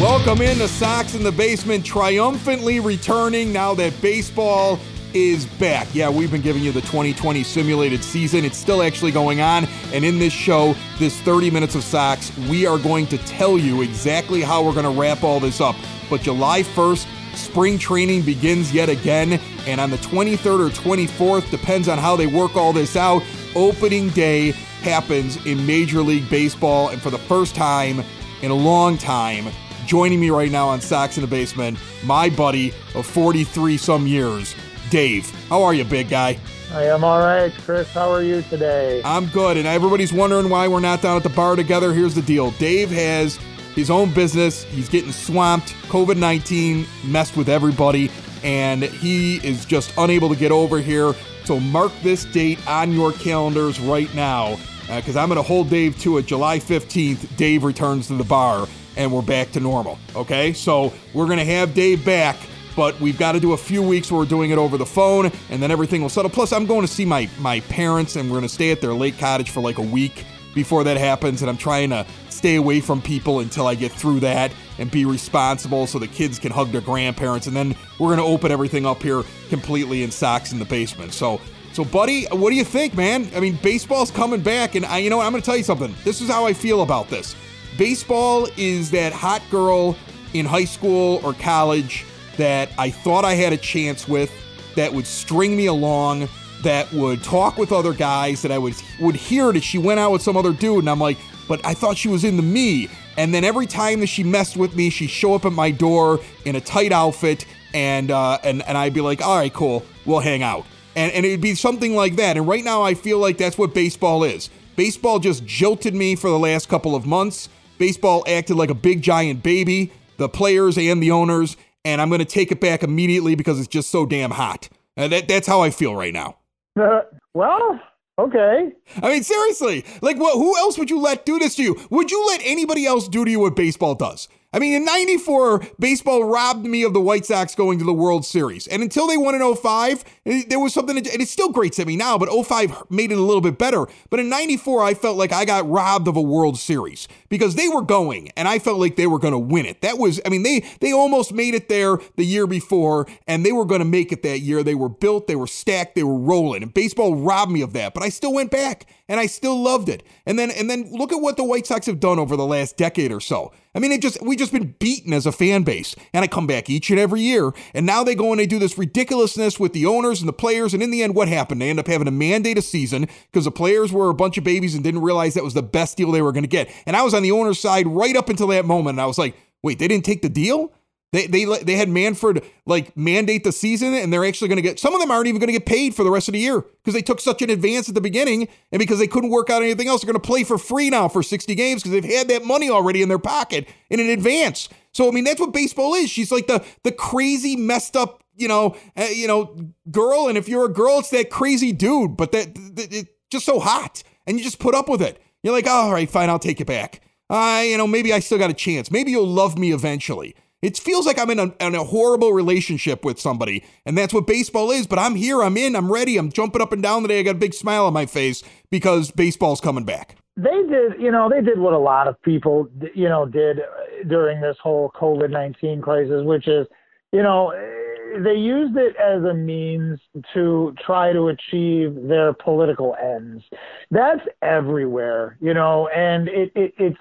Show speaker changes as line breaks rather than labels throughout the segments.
Welcome in the Sox in the Basement, triumphantly returning now that baseball is back. Yeah, we've been giving you the 2020 simulated season. It's still actually going on. And in this show, this 30 minutes of Sox, we are going to tell you exactly how we're going to wrap all this up. But July 1st, spring training begins yet again. And on the 23rd or 24th, depends on how they work all this out, opening day happens in Major League Baseball. And for the first time in a long time, joining me right now on Sox in the Basement, my buddy of 43 some years, Dave. How are you, big guy?
I am all right, Chris. How are you today?
I'm good. And everybody's wondering why we're not down at the bar together. Here's the deal Dave has his own business, he's getting swamped. COVID 19 messed with everybody, and he is just unable to get over here. So mark this date on your calendars right now because uh, I'm going to hold Dave to it. July 15th, Dave returns to the bar and we're back to normal. Okay, so we're to have Dave back but we've got to do a few weeks where we're doing it over the phone and then everything will settle. Plus, I'm going to see my, my parents and we're going to stay at their lake cottage for like a week before that happens. And I'm trying to stay away from people until I get through that and be responsible so the kids can hug their grandparents. And then we're going to open everything up here completely in Sox in the basement. So, so, buddy, what do you think, man? I mean, baseball's coming back, and I, you know? I'm going to tell you something. This is how I feel about this. Baseball is that hot girl in high school or college that I thought I had a chance with, that would string me along, that would talk with other guys, that I would would hear that she went out with some other dude, and I'm like, but I thought she was into me. And then every time that she messed with me, she'd show up at my door in a tight outfit, and uh, and and I'd be like, all right, cool, we'll hang out. And and it'd be something like that. And right now, I feel like that's what baseball is. Baseball just jilted me for the last couple of months. Baseball acted like a big giant baby, the players and the owners, and I'm going to take it back immediately because it's just so damn hot. Uh, that, that's how I feel right now.
Uh, well, okay.
I mean, seriously, like, what? Who else would you let do this to you? Would you let anybody else do to you what baseball does? I mean, in 94, baseball robbed me of the White Sox going to the World Series. And until they won in 05, eh, there was something, and it's still great to me now, but 05 made it a little bit better. But in 94, I felt like I got robbed of a World Series because they were going and I felt like they were going to win it. That was, I mean, they, they almost made it there the year before and they were going to make it that year. They were built, they were stacked, they were rolling. And baseball robbed me of that, but I still went back and I still loved it. And then, and then look at what the White Sox have done over the last decade or so. I mean, it just we just been beaten as a fan base, and I come back each and every year, and now they go and they do this ridiculousness with the owners and the players, and in the end, what happened? They end up having to mandate a season because the players were a bunch of babies and didn't realize that was the best deal they were going to get. And I was on the owner's side right up until that moment, and I was like, wait, they didn't take the deal? They, they, they had Manfred like mandate the season and they're actually going to get some of them aren't even going to get paid for the rest of the year because they took such an advance at the beginning and because they couldn't work out anything else they're going to play for free now for 60 games because they've had that money already in their pocket in an advance. So i mean that's what baseball is. She's like the the crazy messed up you know uh, you know girl and if you're a girl it's that crazy dude but that, it's just so hot and you just put up with it. You're like oh, all right fine i'll take it back. Uh, you know maybe i still got a chance. Maybe you'll love me eventually it feels like I'm in a, in a, horrible relationship with somebody, and that's what baseball is. But I'm here, I'm in, I'm ready, I'm jumping up and down today. I got a big smile on my face because baseball's coming back.
They did, you know, they did what a lot of people, you know, did during this whole COVID 19 crisis, which is, you know, they used it as a means to try to achieve their political ends. That's everywhere, you know, and it, it it's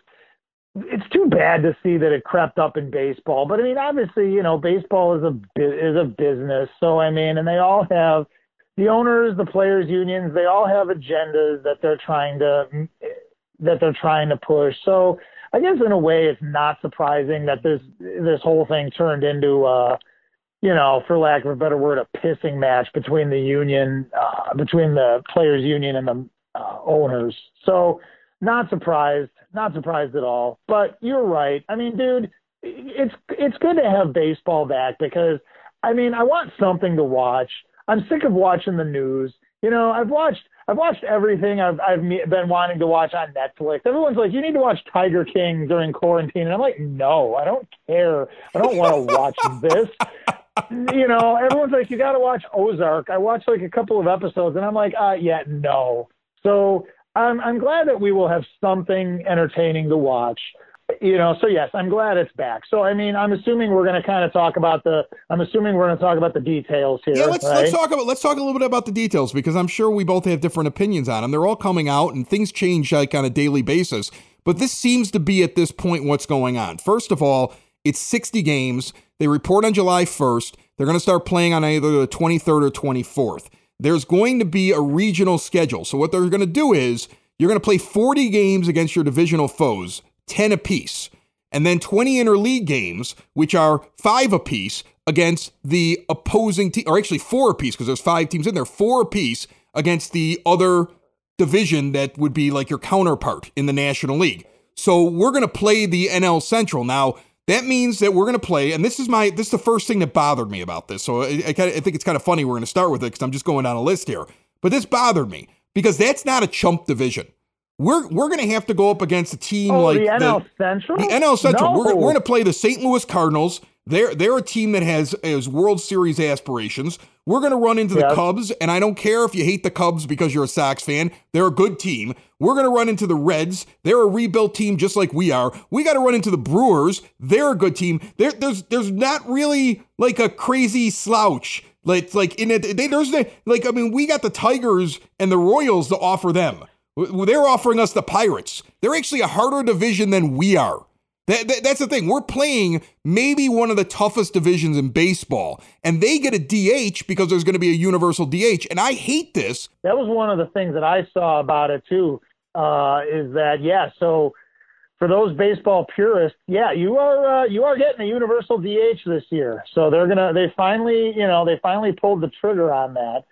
it's too bad to see that it crept up in baseball. But I mean, obviously, you know, baseball is a is a business. So I mean, and they all have the owners, the players' unions. They all have agendas that they're trying to that they're trying to push. So I guess in a way, it's not surprising that this this whole thing turned into, uh, you know, for lack of a better word, a pissing match between the union, uh, between the players' union and the uh, owners. So not surprised, not surprised at all. But you're right. I mean, dude, it's it's good to have baseball back because I mean, I want something to watch. I'm sick of watching the news. You know, I've watched I've watched everything I've I've been wanting to watch on Netflix. Everyone's like, you need to watch Tiger King during quarantine, and I'm like, no, I don't care. I don't want to watch this. You know, everyone's like, you got to watch Ozark. I watched like a couple of episodes, and I'm like, uh, yeah, no. So I'm I'm glad that we will have something entertaining to watch you know, so yes, I'm glad it's back. So I mean, I'm assuming we're going to kind of talk about the. I'm assuming we're going to talk about the details here.
Yeah, let's
right?
let's talk about let's talk a little bit about the details because I'm sure we both have different opinions on them. They're all coming out and things change like on a daily basis. But this seems to be at this point what's going on. First of all, it's 60 games. They report on July 1st. They're going to start playing on either the 23rd or 24th. There's going to be a regional schedule. So what they're going to do is you're going to play 40 games against your divisional foes 10 apiece. And then 20 interleague games, which are five apiece against the opposing team, or actually four apiece, because there's five teams in there, four apiece against the other division that would be like your counterpart in the National League. So we're going to play the NL Central. Now, that means that we're going to play, and this is my this is the first thing that bothered me about this. So I, I, I think it's kind of funny we're going to start with it because I'm just going down a list here. But this bothered me because that's not a chump division we're we're going to have to go up against a team
oh,
like
the NL Central.
The NL Central.
No.
We're, we're going to play the St. Louis Cardinals. They're they're a team that has has World Series aspirations. We're going to run into the Cubs, and I don't care if you hate the Cubs because you're a Sox fan. They're a good team. We're going to run into the Reds. They're a rebuilt team just like we are. We got to run into the Brewers. They're a good team. There, there's there's not really like a crazy slouch. Like like in it, they, there's the, like I mean we got the Tigers and the Royals to offer them. They're offering us the Pirates. They're actually a harder division than we are. That, that, that's the thing. We're playing maybe one of the toughest divisions in baseball, and they get a DH because there's going to be a universal DH. And I hate this.
That was one of the things that I saw about it too. Uh, is that yeah? So for those baseball purists, yeah, you are uh, you are getting a universal DH this year. So they're gonna they finally you know they finally pulled the trigger on that.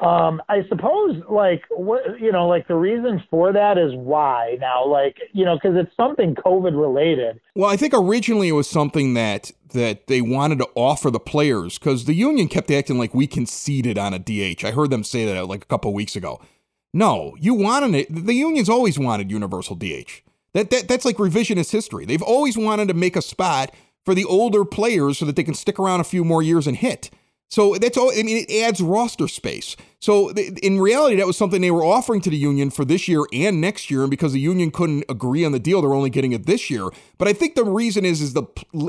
Um, I suppose like what you know, like the reason for that is why now, like you know, because it's something COVID related.
Well, I think originally it was something that that they wanted to offer the players because the union kept acting like we conceded on a DH. I heard them say that like a couple weeks ago. No, you wanted it. The unions always wanted universal DH. That, that that's like revisionist history. They've always wanted to make a spot for the older players so that they can stick around a few more years and hit. So that's all. I mean, it adds roster space. So in reality, that was something they were offering to the union for this year and next year. And because the union couldn't agree on the deal, they're only getting it this year. But I think the reason is is the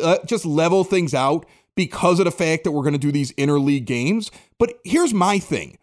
uh, just level things out because of the fact that we're going to do these interleague games. But here's my thing: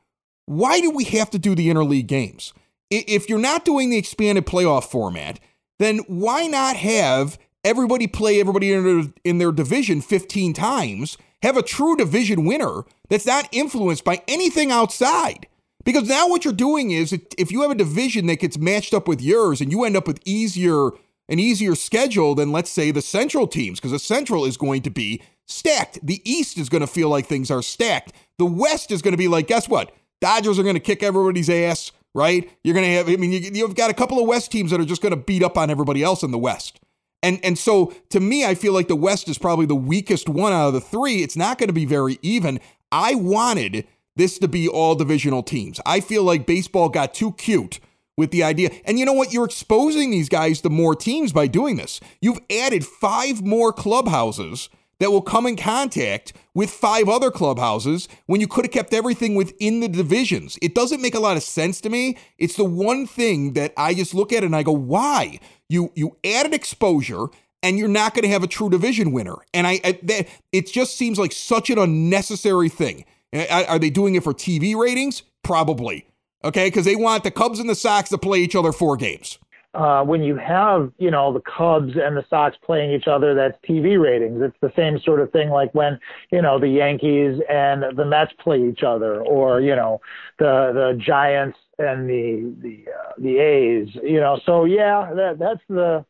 Why do we have to do the interleague games? If you're not doing the expanded playoff format, then why not have everybody play everybody in their, in their division 15 times? Have a true division winner that's not influenced by anything outside. Because now what you're doing is if you have a division that gets matched up with yours and you end up with easier an easier schedule than let's say the central teams because the central is going to be stacked. The east is going to feel like things are stacked. The west is going to be like guess what? Dodgers are going to kick everybody's ass, right? You're going to have I mean you, have got a couple of west teams that are just going to beat up on everybody else in the west. And and so to me, I feel like the West is probably the weakest one out of the three. It's not going to be very even. I wanted this to be all divisional teams. I feel like baseball got too cute with the idea. And you know what? You're exposing these guys to more teams by doing this. You've added five more clubhouses that will come in contact with five other clubhouses when you could have kept everything within the divisions. It doesn't make a lot of sense to me. It's the one thing that I just look at and I go, why? You you added exposure and you're not going to have a true division winner. And I, I that, it just seems like such an unnecessary thing. Are they doing it for TV ratings? Probably. Okay, because they want the Cubs and the Sox to play each other four games.
Uh, when you have, you know, the Cubs and the Sox playing each other, that's TV ratings. It's the same sort of thing like when, you know, the Yankees and the Mets play each other, or you know, the the Giants and the the uh, the A's. You know, so yeah, that that's the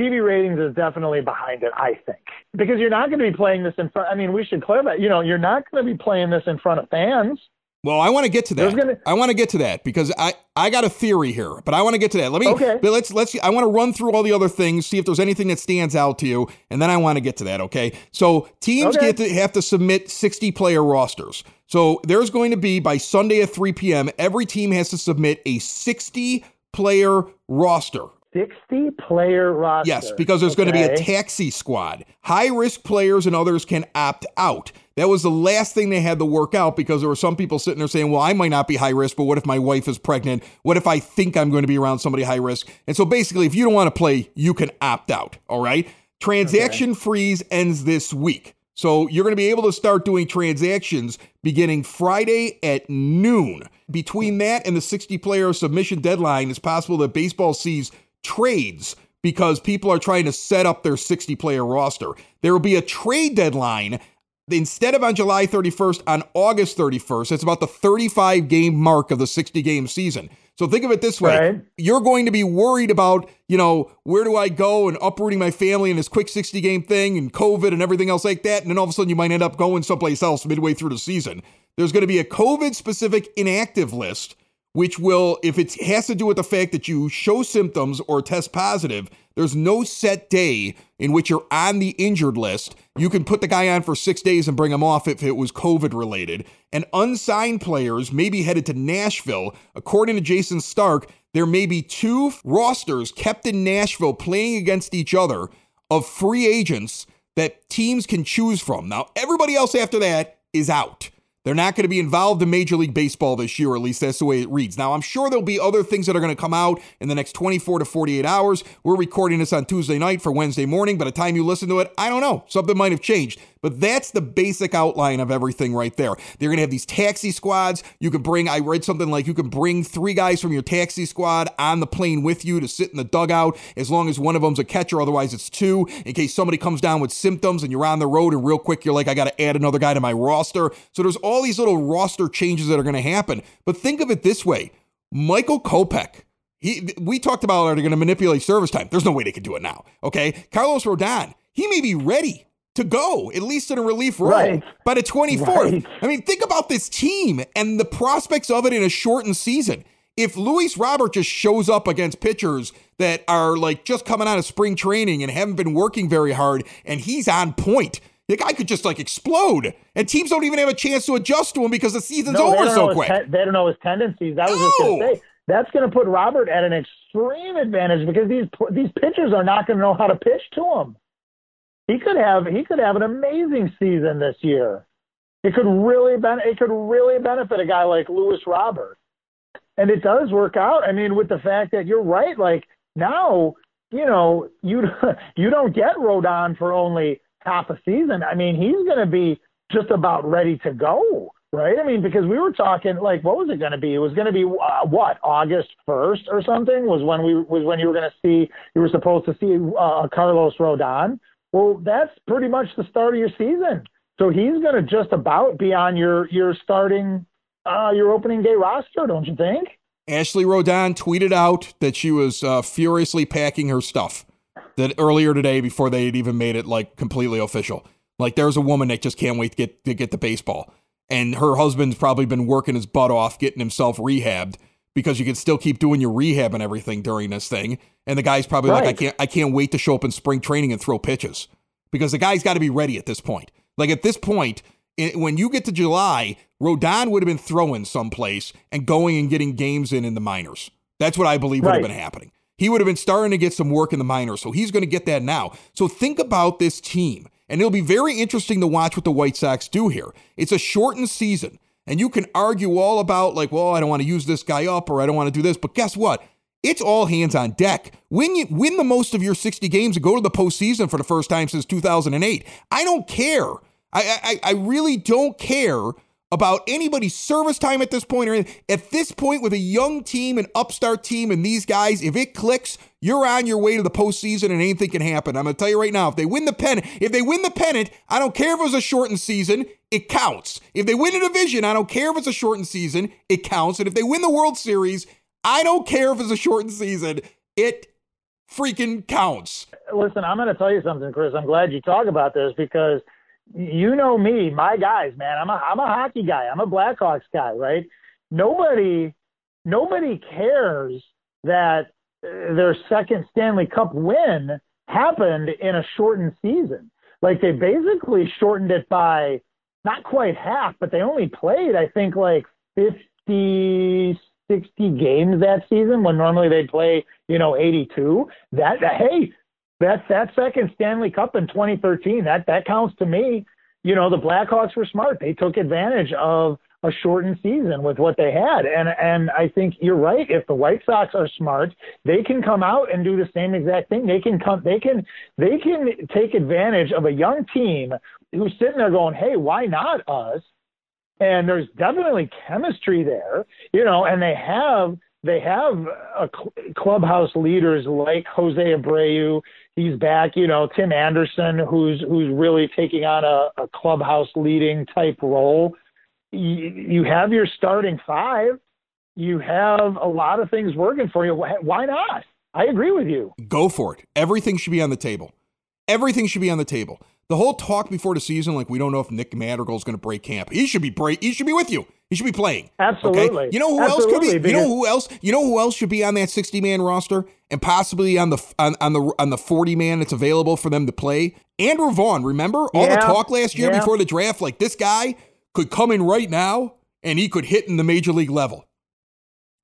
TV ratings is definitely behind it. I think because you're not going to be playing this in front. I mean, we should clarify. You know, you're not going to be playing this in front of fans.
Well, I want to get to that. Gonna... I want to get to that because I, I got a theory here, but I want to get to that. Let me. Okay. But let's let's. I want to run through all the other things, see if there's anything that stands out to you, and then I want to get to that. Okay. So teams okay. get to have to submit 60 player rosters. So there's going to be by Sunday at 3 p.m. Every team has to submit a 60 player roster.
60 player roster.
Yes, because there's okay. going to be a taxi squad. High risk players and others can opt out. That was the last thing they had to work out because there were some people sitting there saying, well, I might not be high risk, but what if my wife is pregnant? What if I think I'm going to be around somebody high risk? And so basically, if you don't want to play, you can opt out. All right. Transaction okay. freeze ends this week. So you're going to be able to start doing transactions beginning Friday at noon. Between that and the 60 player submission deadline, it's possible that baseball sees trades because people are trying to set up their 60 player roster. There will be a trade deadline instead of on July 31st, on August 31st. It's about the 35 game mark of the 60 game season. So think of it this way. Right. You're going to be worried about, you know, where do I go and uprooting my family in this quick 60 game thing and COVID and everything else like that. And then all of a sudden you might end up going someplace else midway through the season. There's going to be a COVID specific inactive list which will, if it has to do with the fact that you show symptoms or test positive, there's no set day in which you're on the injured list. You can put the guy on for six days and bring him off if it was COVID related. And unsigned players may be headed to Nashville. According to Jayson Stark, there may be two rosters kept in Nashville playing against each other of free agents that teams can choose from. Now, everybody else after that is out. They're not going to be involved in Major League Baseball this year, at least that's the way it reads. Now, I'm sure there'll be other things that are going to come out in the next 24 to 48 hours. We're recording this on Tuesday night for Wednesday morning. By the time you listen to it, I don't know. Something might have changed. But that's the basic outline of everything right there. They're going to have these taxi squads. You can bring, I read something like you can bring three guys from your taxi squad on the plane with you to sit in the dugout as long as one of them's a catcher. Otherwise, it's two in case somebody comes down with symptoms and you're on the road and real quick you're like, I got to add another guy to my roster. So there's all these little roster changes that are going to happen. But think of it this way Michael Kopech. He, we talked about are they going to manipulate service time? There's no way they can do it now. Okay. Carlos Rodon, he may be ready to go, at least in a relief role right. by the 24th. Right. I mean, think about this team and the prospects of it in a shortened season. If Luis Robert just shows up against pitchers that are like just coming out of spring training and haven't been working very hard and he's on point, the guy could just like explode, and teams don't even have a chance to adjust to him because the season's no, over so quick.
Te- they don't know his tendencies. That was no. just going to say that's going to put Robert at an extreme advantage because these these pitchers are not going to know how to pitch to him he could have he could have an amazing season this year. It could really ben- it could really benefit a guy like Luis Robert. And it does work out. I mean, with the fact that you're right, like now, you know, you you don't get Rodon for only half a season. I mean, he's going to be just about ready to go, right? I mean, because we were talking like, what was it going to be? It was going to be uh, what August first or something was when we was when you were going to see you were supposed to see uh, Carlos Rodon. Well, that's pretty much the start of your season. So he's going to just about be on your your starting uh, your opening day roster, don't you think?
Ashley Rodon tweeted out that she was uh, furiously packing her stuff that earlier today before they had even made it like completely official. Like there's a woman that just can't wait to get to get the baseball, and her husband's probably been working his butt off getting himself rehabbed because you can still keep doing your rehab and everything during this thing. And the guy's probably right. like, I can't, I can't wait to show up in spring training and throw pitches because the guy's got to be ready at this point. Like at this point, when you get to July, Rodon would have been throwing someplace and going and getting games in in the minors. That's what I believe right. would have been happening. He would have been starting to get some work in the minors, so he's going to get that now. So think about this team, and it'll be very interesting to watch what the White Sox do here. It's a shortened season. And you can argue all about, like, well, I don't want to use this guy up or I don't want to do this. But guess what? It's all hands on deck. Win, you, win the most of your 60 games and go to the postseason for the first time since 2008. I don't care. I, I, I really don't care about anybody's service time at this point or anything. At this point, with a young team, an upstart team, and these guys, if it clicks, you're on your way to the postseason and anything can happen. I'm going to tell you right now, if they win the pennant, if they win the pennant, I don't care if it was a shortened season, it counts. If they win a division, I don't care if it's a shortened season, it counts. And if they win the World Series, I don't care if it's a shortened season, it freaking counts.
Listen, I'm going to tell you something, Chris. I'm glad you talk about this because you know me, my guys, man. I'm a I'm a hockey guy. I'm a Blackhawks guy, right? Nobody nobody cares that uh, their second Stanley Cup win happened in a shortened season. Like they basically shortened it by not quite half, but they only played I think like 50 60 games that season when normally they'd play, you know, 82. That hey, that that second Stanley Cup in 2013, that that counts to me. You know, the Blackhawks were smart. They took advantage of a shortened season with what they had. And and I think you're right. If the White Sox are smart, they can come out and do the same exact thing. They can come they can they can take advantage of a young team who's sitting there going, Hey, why not us? And there's definitely chemistry there, you know, and they have they have a cl- clubhouse leaders like Jose Abreu. He's back, you know, Tim Anderson, who's who's really taking on a, a clubhouse leading type role. You, you have your starting five. You have a lot of things working for you. Why not? I agree with you.
Go for it. Everything should be on the table. Everything should be on the table. The whole talk before the season, like we don't know if Nick Madrigal is going to break camp. He should be break. He should be with you. He should be playing.
Absolutely.
Okay? You know who
Absolutely,
else could be? You know who else? You know who else should be on that sixty man roster and possibly on the on, on the on the forty man that's available for them to play? Andrew Vaughn. Remember all
yeah.
the talk last year
yeah.
before the draft? Like this guy could come in right now and he could hit in the major league level.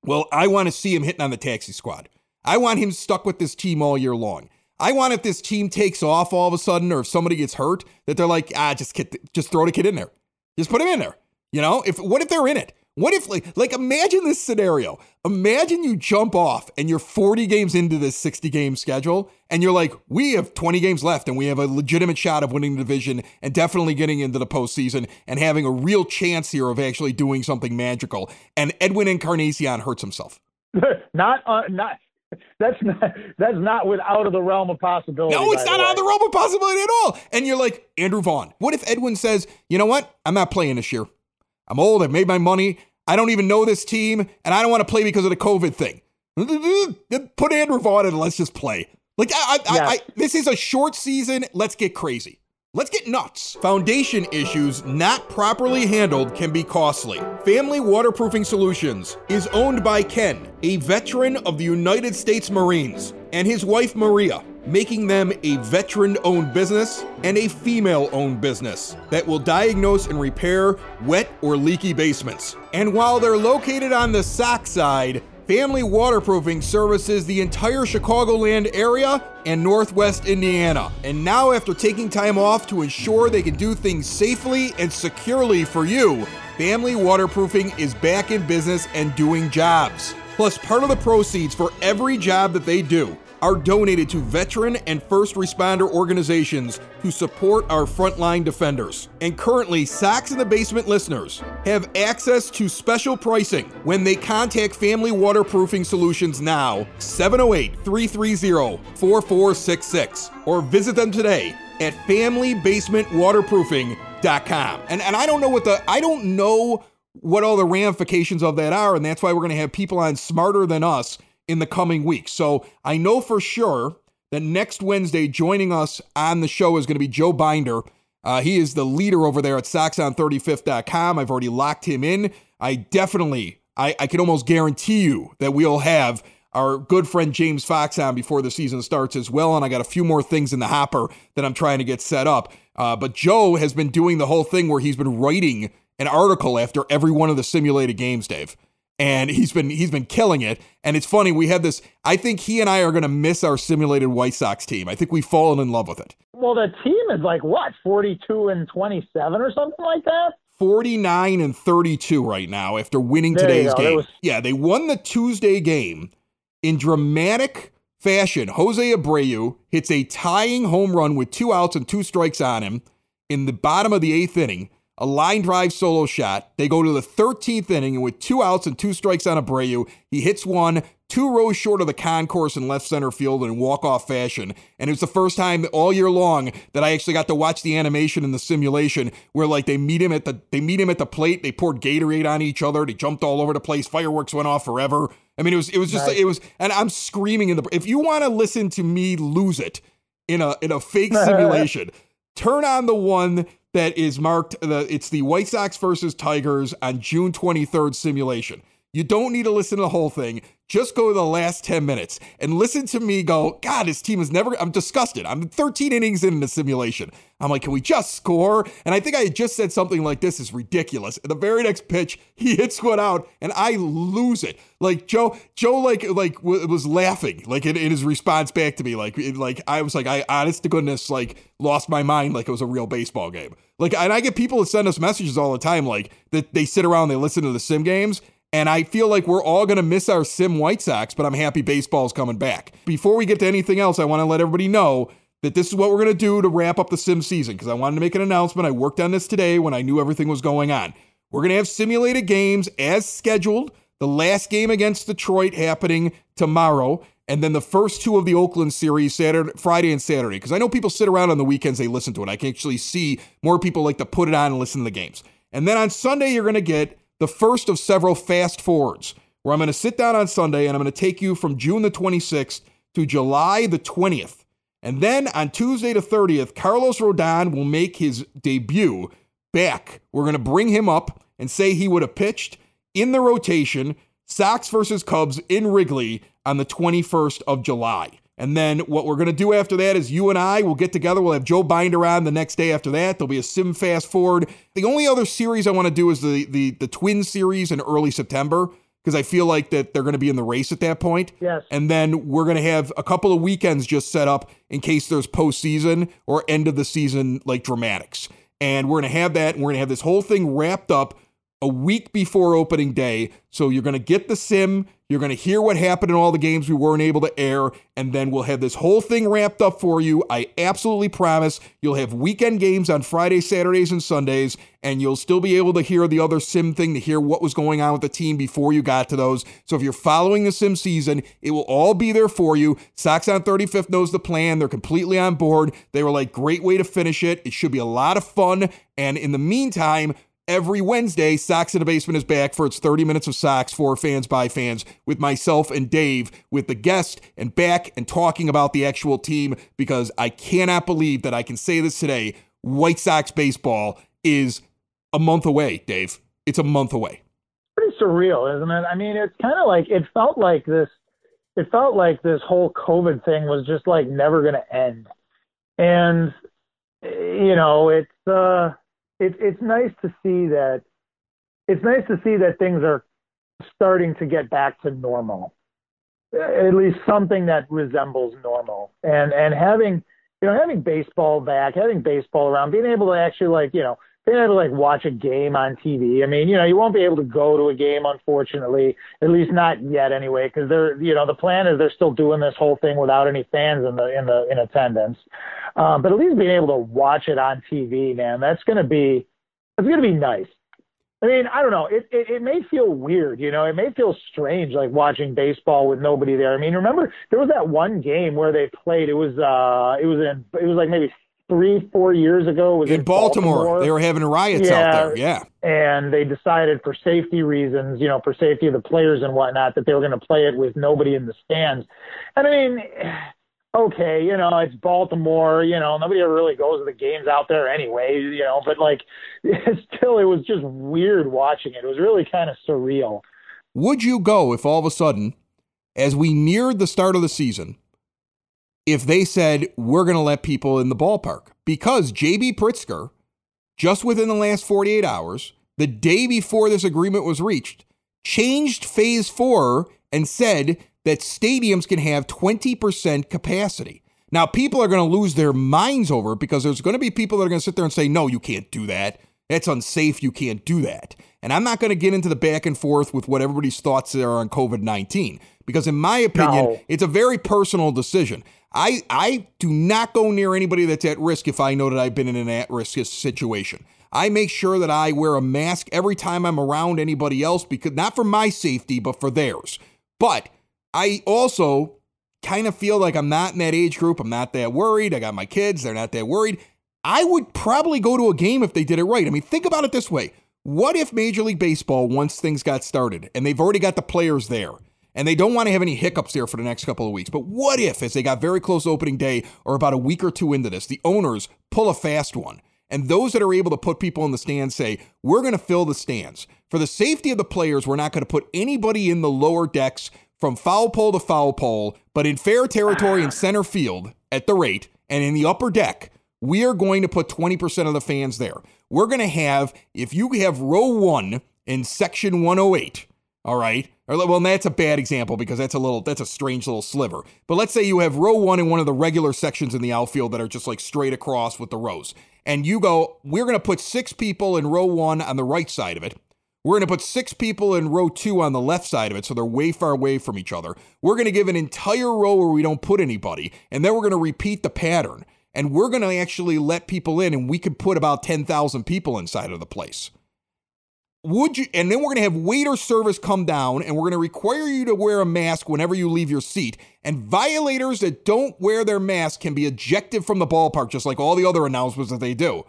Well, I want to see him hitting on the taxi squad. I want him stuck with this team all year long. I want if this team takes off all of a sudden, or if somebody gets hurt, that they're like, ah, just kid, just throw the kid in there, just put him in there. You know, if what if they're in it? What if like like imagine this scenario? Imagine you jump off and you're 40 games into this 60 game schedule, and you're like, we have 20 games left, and we have a legitimate shot of winning the division and definitely getting into the postseason and having a real chance here of actually doing something magical. And Edwin Encarnacion hurts himself.
not uh, not that's not that's not without of the realm of possibility.
No, it's not out of the realm of possibility at all. And you're like Andrew Vaughn. What if Edwin says, "You know what? I'm not playing this year. I'm old. I've made my money. I don't even know this team, and I don't want to play because of the COVID thing." Put Andrew Vaughn in. Let's just play. Like I, I, yes. I, this is a short season. Let's get crazy. Let's get nuts. Foundation issues not properly handled can be costly. Family Waterproofing Solutions is owned by Ken, a veteran of the United States Marines, and his wife Maria, making them a veteran owned business and a female owned business that will diagnose and repair wet or leaky basements. And while they're located on the Sox side, Family Waterproofing services the entire Chicagoland area and Northwest Indiana. And now, after taking time off to ensure they can do things safely and securely for you, Family Waterproofing is back in business and doing jobs. Plus, part of the proceeds for every job that they do are donated to veteran and first responder organizations to support our frontline defenders. And currently, Sox in the Basement listeners have access to special pricing when they contact Family Waterproofing Solutions now, 708 330 4466, or visit them today at FamilyBasementWaterproofing.com. And, and I don't know what the, I don't know what all the ramifications of that are, and that's why we're going to have people on smarter than us in the coming weeks. So I know for sure that next Wednesday, joining us on the show is going to be Joe Binder. Uh, he is the leader over there at SoxOn35th.com. I've already locked him in. I definitely, I, I can almost guarantee you that we'll have our good friend James Fox on before the season starts as well. And I got a few more things in the hopper that I'm trying to get set up. Uh, but Joe has been doing the whole thing where he's been writing an article after every one of the simulated games, Dave and he's been he's been killing it. And it's funny, we have this. I think he and I are going to miss our simulated White Sox team. I think we've fallen in love with it.
Well, the team is like what, forty-two and twenty-seven or something like that.
49 and 32 right now after winning
there
today's game.
Was...
Yeah, they won the Tuesday game in dramatic fashion. Jose Abreu hits a tying home run with two outs and two strikes on him in the bottom of the eighth inning a line drive solo shot. They go to the 13th inning, and with two outs and two strikes on Abreu, he hits one two rows short of the concourse in left center field in walk-off fashion. And it was the first time all year long that I actually got to watch the animation in the simulation where like they meet him at the they meet him at the plate, they poured Gatorade on each other, they jumped all over the place, fireworks went off forever. I mean, it was it was just nice. it was, and I'm screaming in the. If you want to listen to me lose it in a in a fake simulation, turn on the one that is marked the it's the White Sox versus Tigers on June 23rd simulation. You don't need to listen to the whole thing. Just go to the last 10 minutes and listen to me go, God, this team is never, I'm disgusted. I'm 13 innings in the simulation. I'm like, can we just score? And I think I just said something like, this is ridiculous. And the very next pitch, he hits one out and I lose it. Like Joe, Joe, like, like w- was laughing, like in, in, his response back to me. Like, it, like I was like, I honest to goodness, like lost my mind like it was a real baseball game. Like, and I get people that send us messages all the time, like that they sit around, they listen to the sim games and I feel like we're all going to miss our Sim White Sox, but I'm happy baseball's coming back. Before we get to anything else, I want to let everybody know that this is what we're going to do to wrap up the Sim season because I wanted to make an announcement. I worked on this today when I knew everything was going on. We're going to have simulated games as scheduled. The last game against Detroit happening tomorrow, and then the first two of the Oakland series, Saturday, Friday and Saturday. Because I know people sit around on the weekends, they listen to it. I can actually see more people like to put it on and listen to the games. And then on Sunday, you're going to get the first of several fast forwards, where I'm going to sit down on Sunday and I'm going to take you from June the 26th to July the 20th. And then on Tuesday the 30th, Carlos Rodon will make his debut back. We're going to bring him up and say he would have pitched in the rotation, Sox versus Cubs in Wrigley on the 21st of July. And then what we're going to do after that is you and I will get together. We'll have Joe Binder on the next day after that. There'll be a sim fast forward. The only other series I want to do is the the the Twin series in early September because I feel like that they're going to be in the race at that point.
Yes.
And then we're going to have a couple of weekends just set up in case there's postseason or end of the season like dramatics. And we're going to have that, and we're going to have this whole thing wrapped up a week before opening day. So you're going to get the sim, you're going to hear what happened in all the games we weren't able to air, and then we'll have this whole thing wrapped up for you. I absolutely promise you'll have weekend games on Fridays, Saturdays, and Sundays, and you'll still be able to hear the other sim thing to hear what was going on with the team before you got to those. So if you're following the sim season, it will all be there for you. Sox on 35th knows the plan. They're completely on board. They were like, great way to finish it. It should be a lot of fun. And in the meantime, every Wednesday, Sox in the Basement is back for its 30 minutes of Sox for fans by fans with myself and Dave, with the guest and back and talking about the actual team because I cannot believe that I can say this today. White Sox baseball is a month away, Dave. It's a month away.
Pretty surreal, isn't it? I mean, it's kind of like it felt like this. It felt like this whole COVID thing was just like never going to end, and you know, it's uh, it, it's nice to see that it's nice to see that things are starting to get back to normal. At least something that resembles normal. And and having you know having baseball back having baseball around being able to actually like you know being able to like watch a game on TV. I mean, you know, you won't be able to go to a game, unfortunately, at least not yet anyway, because they're, you know, the plan is they're still doing this whole thing without any fans in the in the in attendance. Um, but at least being able to watch it on TV, man, that's gonna be that's gonna be nice. I mean, I don't know. It, it it may feel weird, you know. It may feel strange, like watching baseball with nobody there. I mean, remember there was that one game where they played. It was uh, it was in it was like maybe three, four years ago. Was
in Baltimore. Baltimore. They were having riots
yeah,
out there. Yeah.
And they decided for safety reasons, you know, for safety of the players and whatnot, that they were going to play it with nobody in the stands. And I mean, okay, you know, it's Baltimore, you know, nobody ever really goes to the games out there anyway, you know, but like still it was just weird watching it. It was really kind of surreal.
Would you go if all of a sudden, as we neared the start of the season, if they said, we're going to let people in the ballpark. Because JB Pritzker, just within the last 48 hours, the day before this agreement was reached, changed phase four and said that stadiums can have 20% capacity. Now, people are going to lose their minds over it because there's going to be people that are going to sit there and say, no, you can't do that. That's unsafe. You can't do that. And I'm not going to get into the back and forth with what everybody's thoughts are on COVID 19 because, in my opinion, no. it's a very personal decision. I, I do not go near anybody that's at risk if I know that I've been in an at risk situation. I make sure that I wear a mask every time I'm around anybody else because not for my safety, but for theirs. But I also kind of feel like I'm not in that age group. I'm not that worried. I got my kids, they're not that worried. I would probably go to a game if they did it right. I mean, think about it this way. What if Major League Baseball, once things got started and they've already got the players there, and they don't want to have any hiccups there for the next couple of weeks. But what if, as they got very close opening day or about a week or two into this, the owners pull a fast one And those that are able to put people in the stands say, we're going to fill the stands. For the safety of the players, we're not going to put anybody in the lower decks from foul pole to foul pole, but in fair territory in center field at the rate and in the upper deck, we are going to put 20% of the fans there. We're going to have, if you have row one in section 108, all right, or well, that's a bad example because that's a little, that's a strange little sliver. But let's say you have row one in one of the regular sections in the outfield that are just like straight across with the rows. And you go, we're going to put six people in row one on the right side of it. We're going to put six people in row two on the left side of it, so they're way far away from each other. We're going to give an entire row where we don't put anybody, and then we're going to repeat the pattern. And we're going to actually let people in, and we could put about 10,000 people inside of the place. Would you, and then we're going to have waiter service come down, and we're going to require you to wear a mask whenever you leave your seat. And violators that don't wear their mask can be ejected from the ballpark, just like all the other announcements that they do.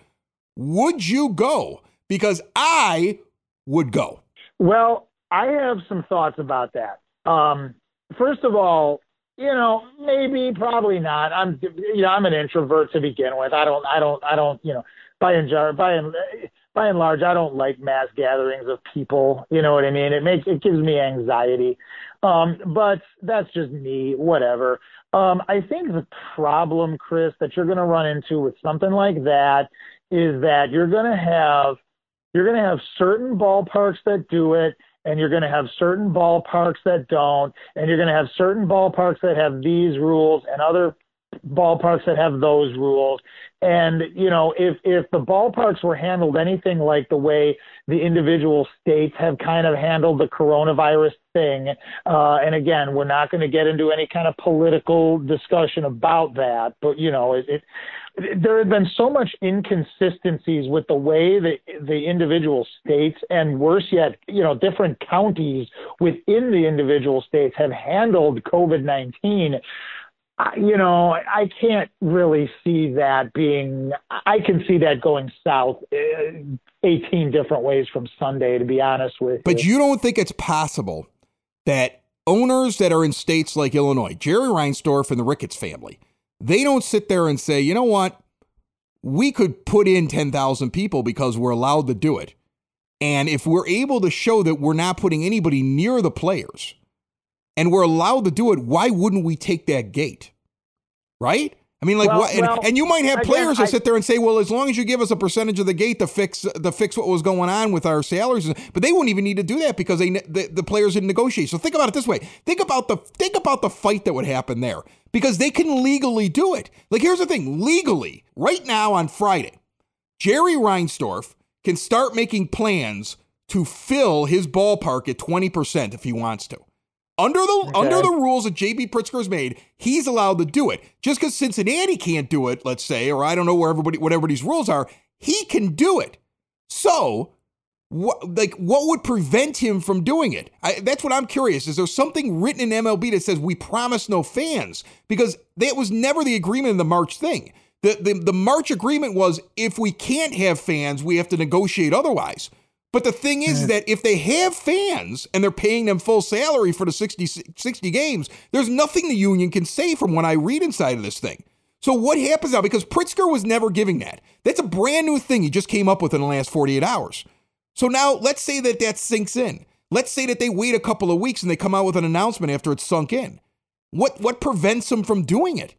Would you go? Because I would go?
Well, I have some thoughts about that. Um, first of all, you know, maybe, probably not. I'm, you know, I'm an introvert to begin with. I don't, I don't, I don't, you know, by and by and by and large, I don't like mass gatherings of people. You know what I mean? It makes, it gives me anxiety. Um, but that's just me. Whatever. Um, I think the problem, Chris, that you're going to run into with something like that is that you're going to have you're going to have certain ballparks that do it and you're going to have certain ballparks that don't and you're going to have certain ballparks that have these rules and other ballparks that have those rules and you know if if the ballparks were handled anything like the way the individual states have kind of handled the coronavirus thing uh and again we're not going to get into any kind of political discussion about that but you know it, it there have been so much inconsistencies with the way the the individual states and worse yet, you know, different counties within the individual states have handled COVID nineteen. You know, I can't really see that being. I can see that going south, uh, eighteen different ways from Sunday. To be honest with you,
but you, you don't think it's possible that owners that are in states like Illinois, Jerry Reinsdorf and the Ricketts family they don't sit there and say, you know what? We could put in 10,000 people because we're allowed to do it. And if we're able to show that we're not putting anybody near the players and we're allowed to do it, why wouldn't we take that gate? Right? I mean, like,
well,
what, and,
well,
and, you might have players that sit there and say, "Well, as long as you give us a percentage of the gate to fix to fix what was going on with our salaries," but they wouldn't even need to do that because they the, the players didn't negotiate. So think about it this way: think about the think about the fight that would happen there because they can legally do it. Like, here's the thing: legally, right now on Friday, Jerry Reinsdorf can start making plans to fill his ballpark at twenty percent if he wants to. Under the okay. under the rules that JB Pritzker's made, he's allowed to do it. Just because Cincinnati can't do it, let's say, or I don't know where everybody what everybody's rules are, he can do it. So, what like what would prevent him from doing it? I, that's what I'm curious. Is there something written in MLB that says we promise no fans? Because that was never the agreement in the March thing. The, the, the March agreement was if we can't have fans, we have to negotiate otherwise. But the thing is that if they have fans and they're paying them full salary for the 60, 60 games, there's nothing the union can say from what I read inside of this thing. So what happens now? Because Pritzker was never giving that. That's a brand new thing he just came up with in the last 48 hours. So now let's say that that sinks in. Let's say that they wait a couple of weeks and they come out with an announcement after it's sunk in. What what prevents them from doing it?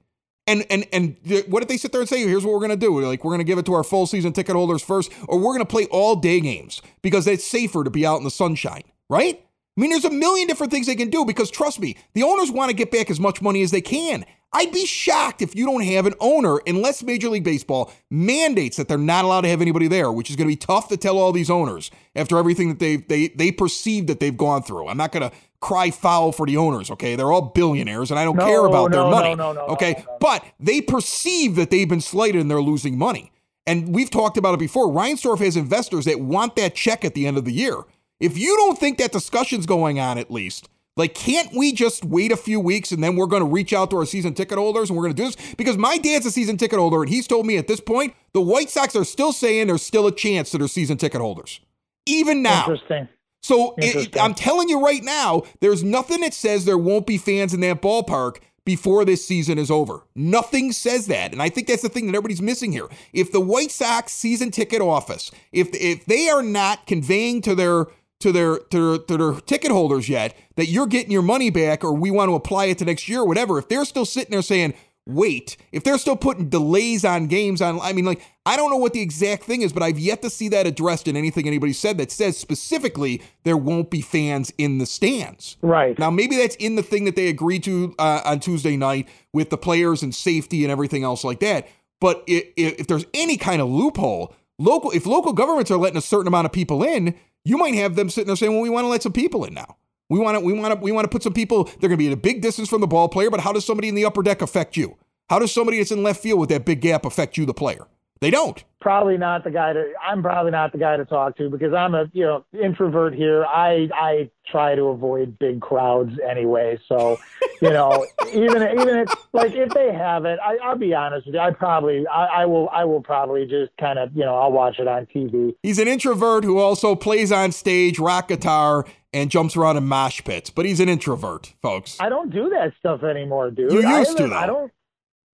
And and and what if they sit there and say, "Here's what we're to do. Like we're to give it to our full season ticket holders first, or we're to play all day games because it's safer to be out in the sunshine." Right? I mean, there's a million different things they can do because trust me, the owners want to get back as much money as they can. I'd be shocked if you don't have an owner, unless Major League Baseball mandates that they're not allowed to have anybody there, which is going to be tough to tell all these owners after everything that they they they perceive that they've gone through. I'm not going to cry foul for the owners, okay? They're all billionaires and I don't
no,
care about
no,
their money,
no,
okay? But they perceive that they've been slighted and they're losing money. And we've talked about it before. Reinsdorf has investors that want that check at the end of the year. If you don't think that discussion's going on, at least, like, can't we just wait a few weeks and then we're going to reach out to our season ticket holders and we're going to do this? Because my dad's a season ticket holder and he's told me at this point, the White Sox are still saying there's still a chance to their season ticket holders. Even now.
Interesting.
So it, I'm telling you right now, there's nothing that says there won't be fans in that ballpark, before this season is over. Nothing says that. And I think that's the thing that everybody's missing here. If the White Sox season ticket office, if if they are not conveying to their to their to their, to their ticket holders yet that you're getting your money back or we want to apply it to next year or whatever, if they're still sitting there saying, wait, if they're still putting delays on games on, I mean, like, I don't know what the exact thing is, but I've yet to see that addressed in anything anybody said that says specifically there won't be fans in the stands.
Right.
Now, maybe that's in the thing that they agreed to uh, on Tuesday night with the players and safety and everything else like that. But if, if there's any kind of loophole, local, if local governments are letting a certain amount of people in, you might have them sitting there saying, well, we want to let some people in now. We want to we want to we want to put some people. They're going to be at a big distance from the ball player, but how does somebody in the upper deck affect you? How does somebody that's in left field with that big gap affect you, the player? They don't.
Probably not the guy to. I'm probably not the guy to talk to because I'm a you know introvert here. I I try to avoid big crowds anyway. So you know even even if like if they have it, I, I'll be honest with you. I probably I, I will I will probably just kind of you know I'll watch it on TV.
He's an introvert who also plays on stage, rock guitar, and jumps around in mosh pits. But he's an introvert, folks.
I don't do that stuff anymore, dude.
You used to,
haven't- I don't.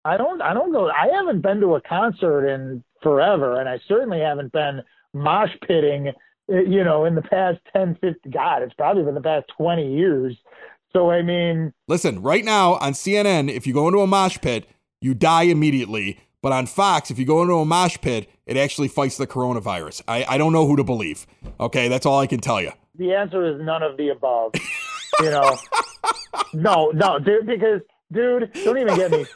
I don't. I don't go. I haven't been to a concert in forever, and I certainly haven't been mosh pitting. uh, You know, in the past 10, 50, God, it's probably been the past twenty years. So I mean,
Listen, right now on CNN, if you go into a mosh pit, you die immediately. But on Fox, if you go into a mosh pit, it actually fights the coronavirus. I, I don't know who to believe. Okay, that's all I can tell you.
the answer is none of the above. you know, no, no, dude, because dude, don't even get me.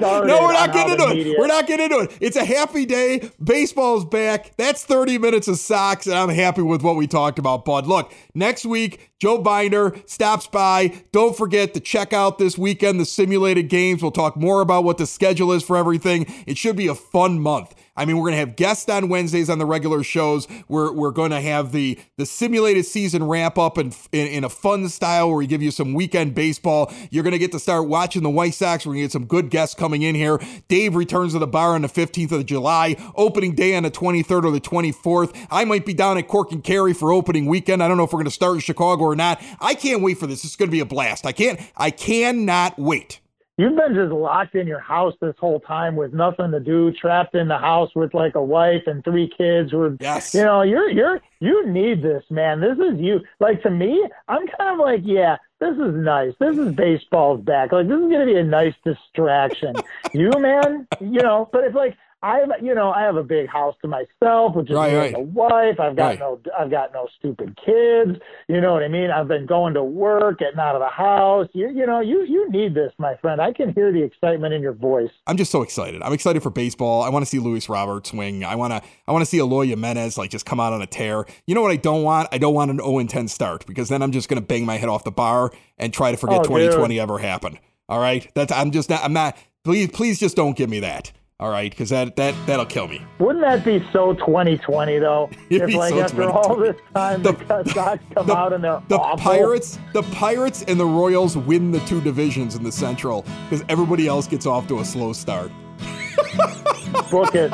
No, we're not getting into
media-
it. We're not getting into it. It's a happy day. Baseball's back. That's 30 minutes of Sox, and I'm happy with what we talked about, Bud. Look, next week, Joe Binder stops by. Don't forget to check out this weekend the simulated games. We'll talk more about what the schedule is for everything. It should be a fun month. I mean, we're gonna have guests on Wednesdays on the regular shows. We're we're gonna have the the simulated season wrap up in, in in a fun style where we give you some weekend baseball. You're gonna get to start watching the White Sox. We're gonna get some good guests coming in here. Dave returns to the bar on the 15th of July. Opening day on the 23rd or the 24th. I might be down at Cork and Kerry for opening weekend. I don't know if we're gonna start in Chicago or not. I can't wait for this. This is gonna be a blast. I can't. I cannot wait.
You've been just locked in your house this whole time with nothing to do, trapped in the house with like a wife and three kids. Who,
Yes.
you know, you're you're you need this, man. This is you. Like to me, I'm kind of like, yeah, this is nice. This is baseball's back. Like this is gonna be a nice distraction. you, man, you know. But it's like I have, you know, I have a big house to myself, which is
Right, right.
a wife. I've got
Right.
no, I've got no stupid kids. You know what I mean? I've been going to work, getting out of the house. You, you know, you you need this, my friend. I can hear the excitement in your voice.
I'm just so excited. I'm excited for baseball. I want to see Luis Robert swing. I want to I want to see Eloy Jimenez like just come out on a tear. You know what I don't want? I don't want an 0 10 start because then I'm just going to bang my head off the bar and try to forget
Oh,
2020 ever happened. All right? That's I'm just not I'm not please please just don't give me that. All right? Cuz that that that'll kill me.
Wouldn't that be so 2020 though?
It'd
if
be
like
so
after all this time
The-
the, Sox come
the-
out and they're
The
awful.
Pirates, the Pirates and the Royals win the two divisions in the Central cuz everybody else gets off to a slow start.
book it,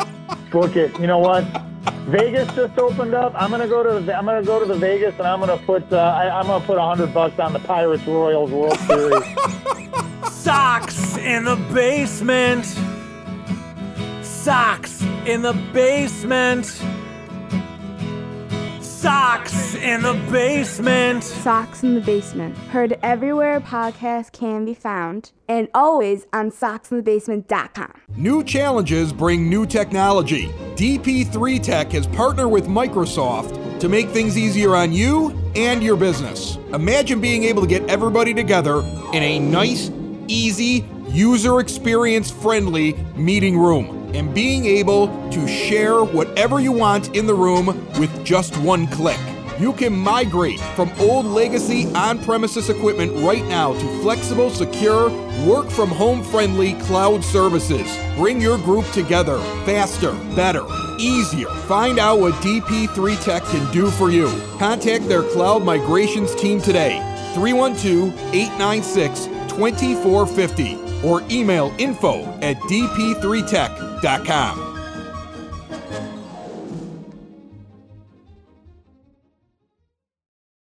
book it. You know what? Vegas just opened up. I'm gonna go to the, I'm gonna go to the Vegas and I'm gonna put uh, I, I'm gonna put a hundred bucks on the Pirates Royals World Series.
Sox in the Basement. Sox in the Basement. Sox in the Basement.
Sox in the Basement. Heard everywhere podcasts can be found, and always on soxinthebasement.com.
New challenges bring new technology. DP3 Tech has partnered with Microsoft to make things easier on you and your business. Imagine being able to get everybody together in a nice, easy, user experience friendly meeting room and being able to share whatever you want in the room with just one click. You can migrate from old legacy on premises equipment right now to flexible, secure, work from home friendly cloud services. Bring your group together faster, better, easier. Find out what DP3 Tech can do for you. Contact their cloud migrations team today, 312 896 2450, or email info at dp3tech.com. Inc.com.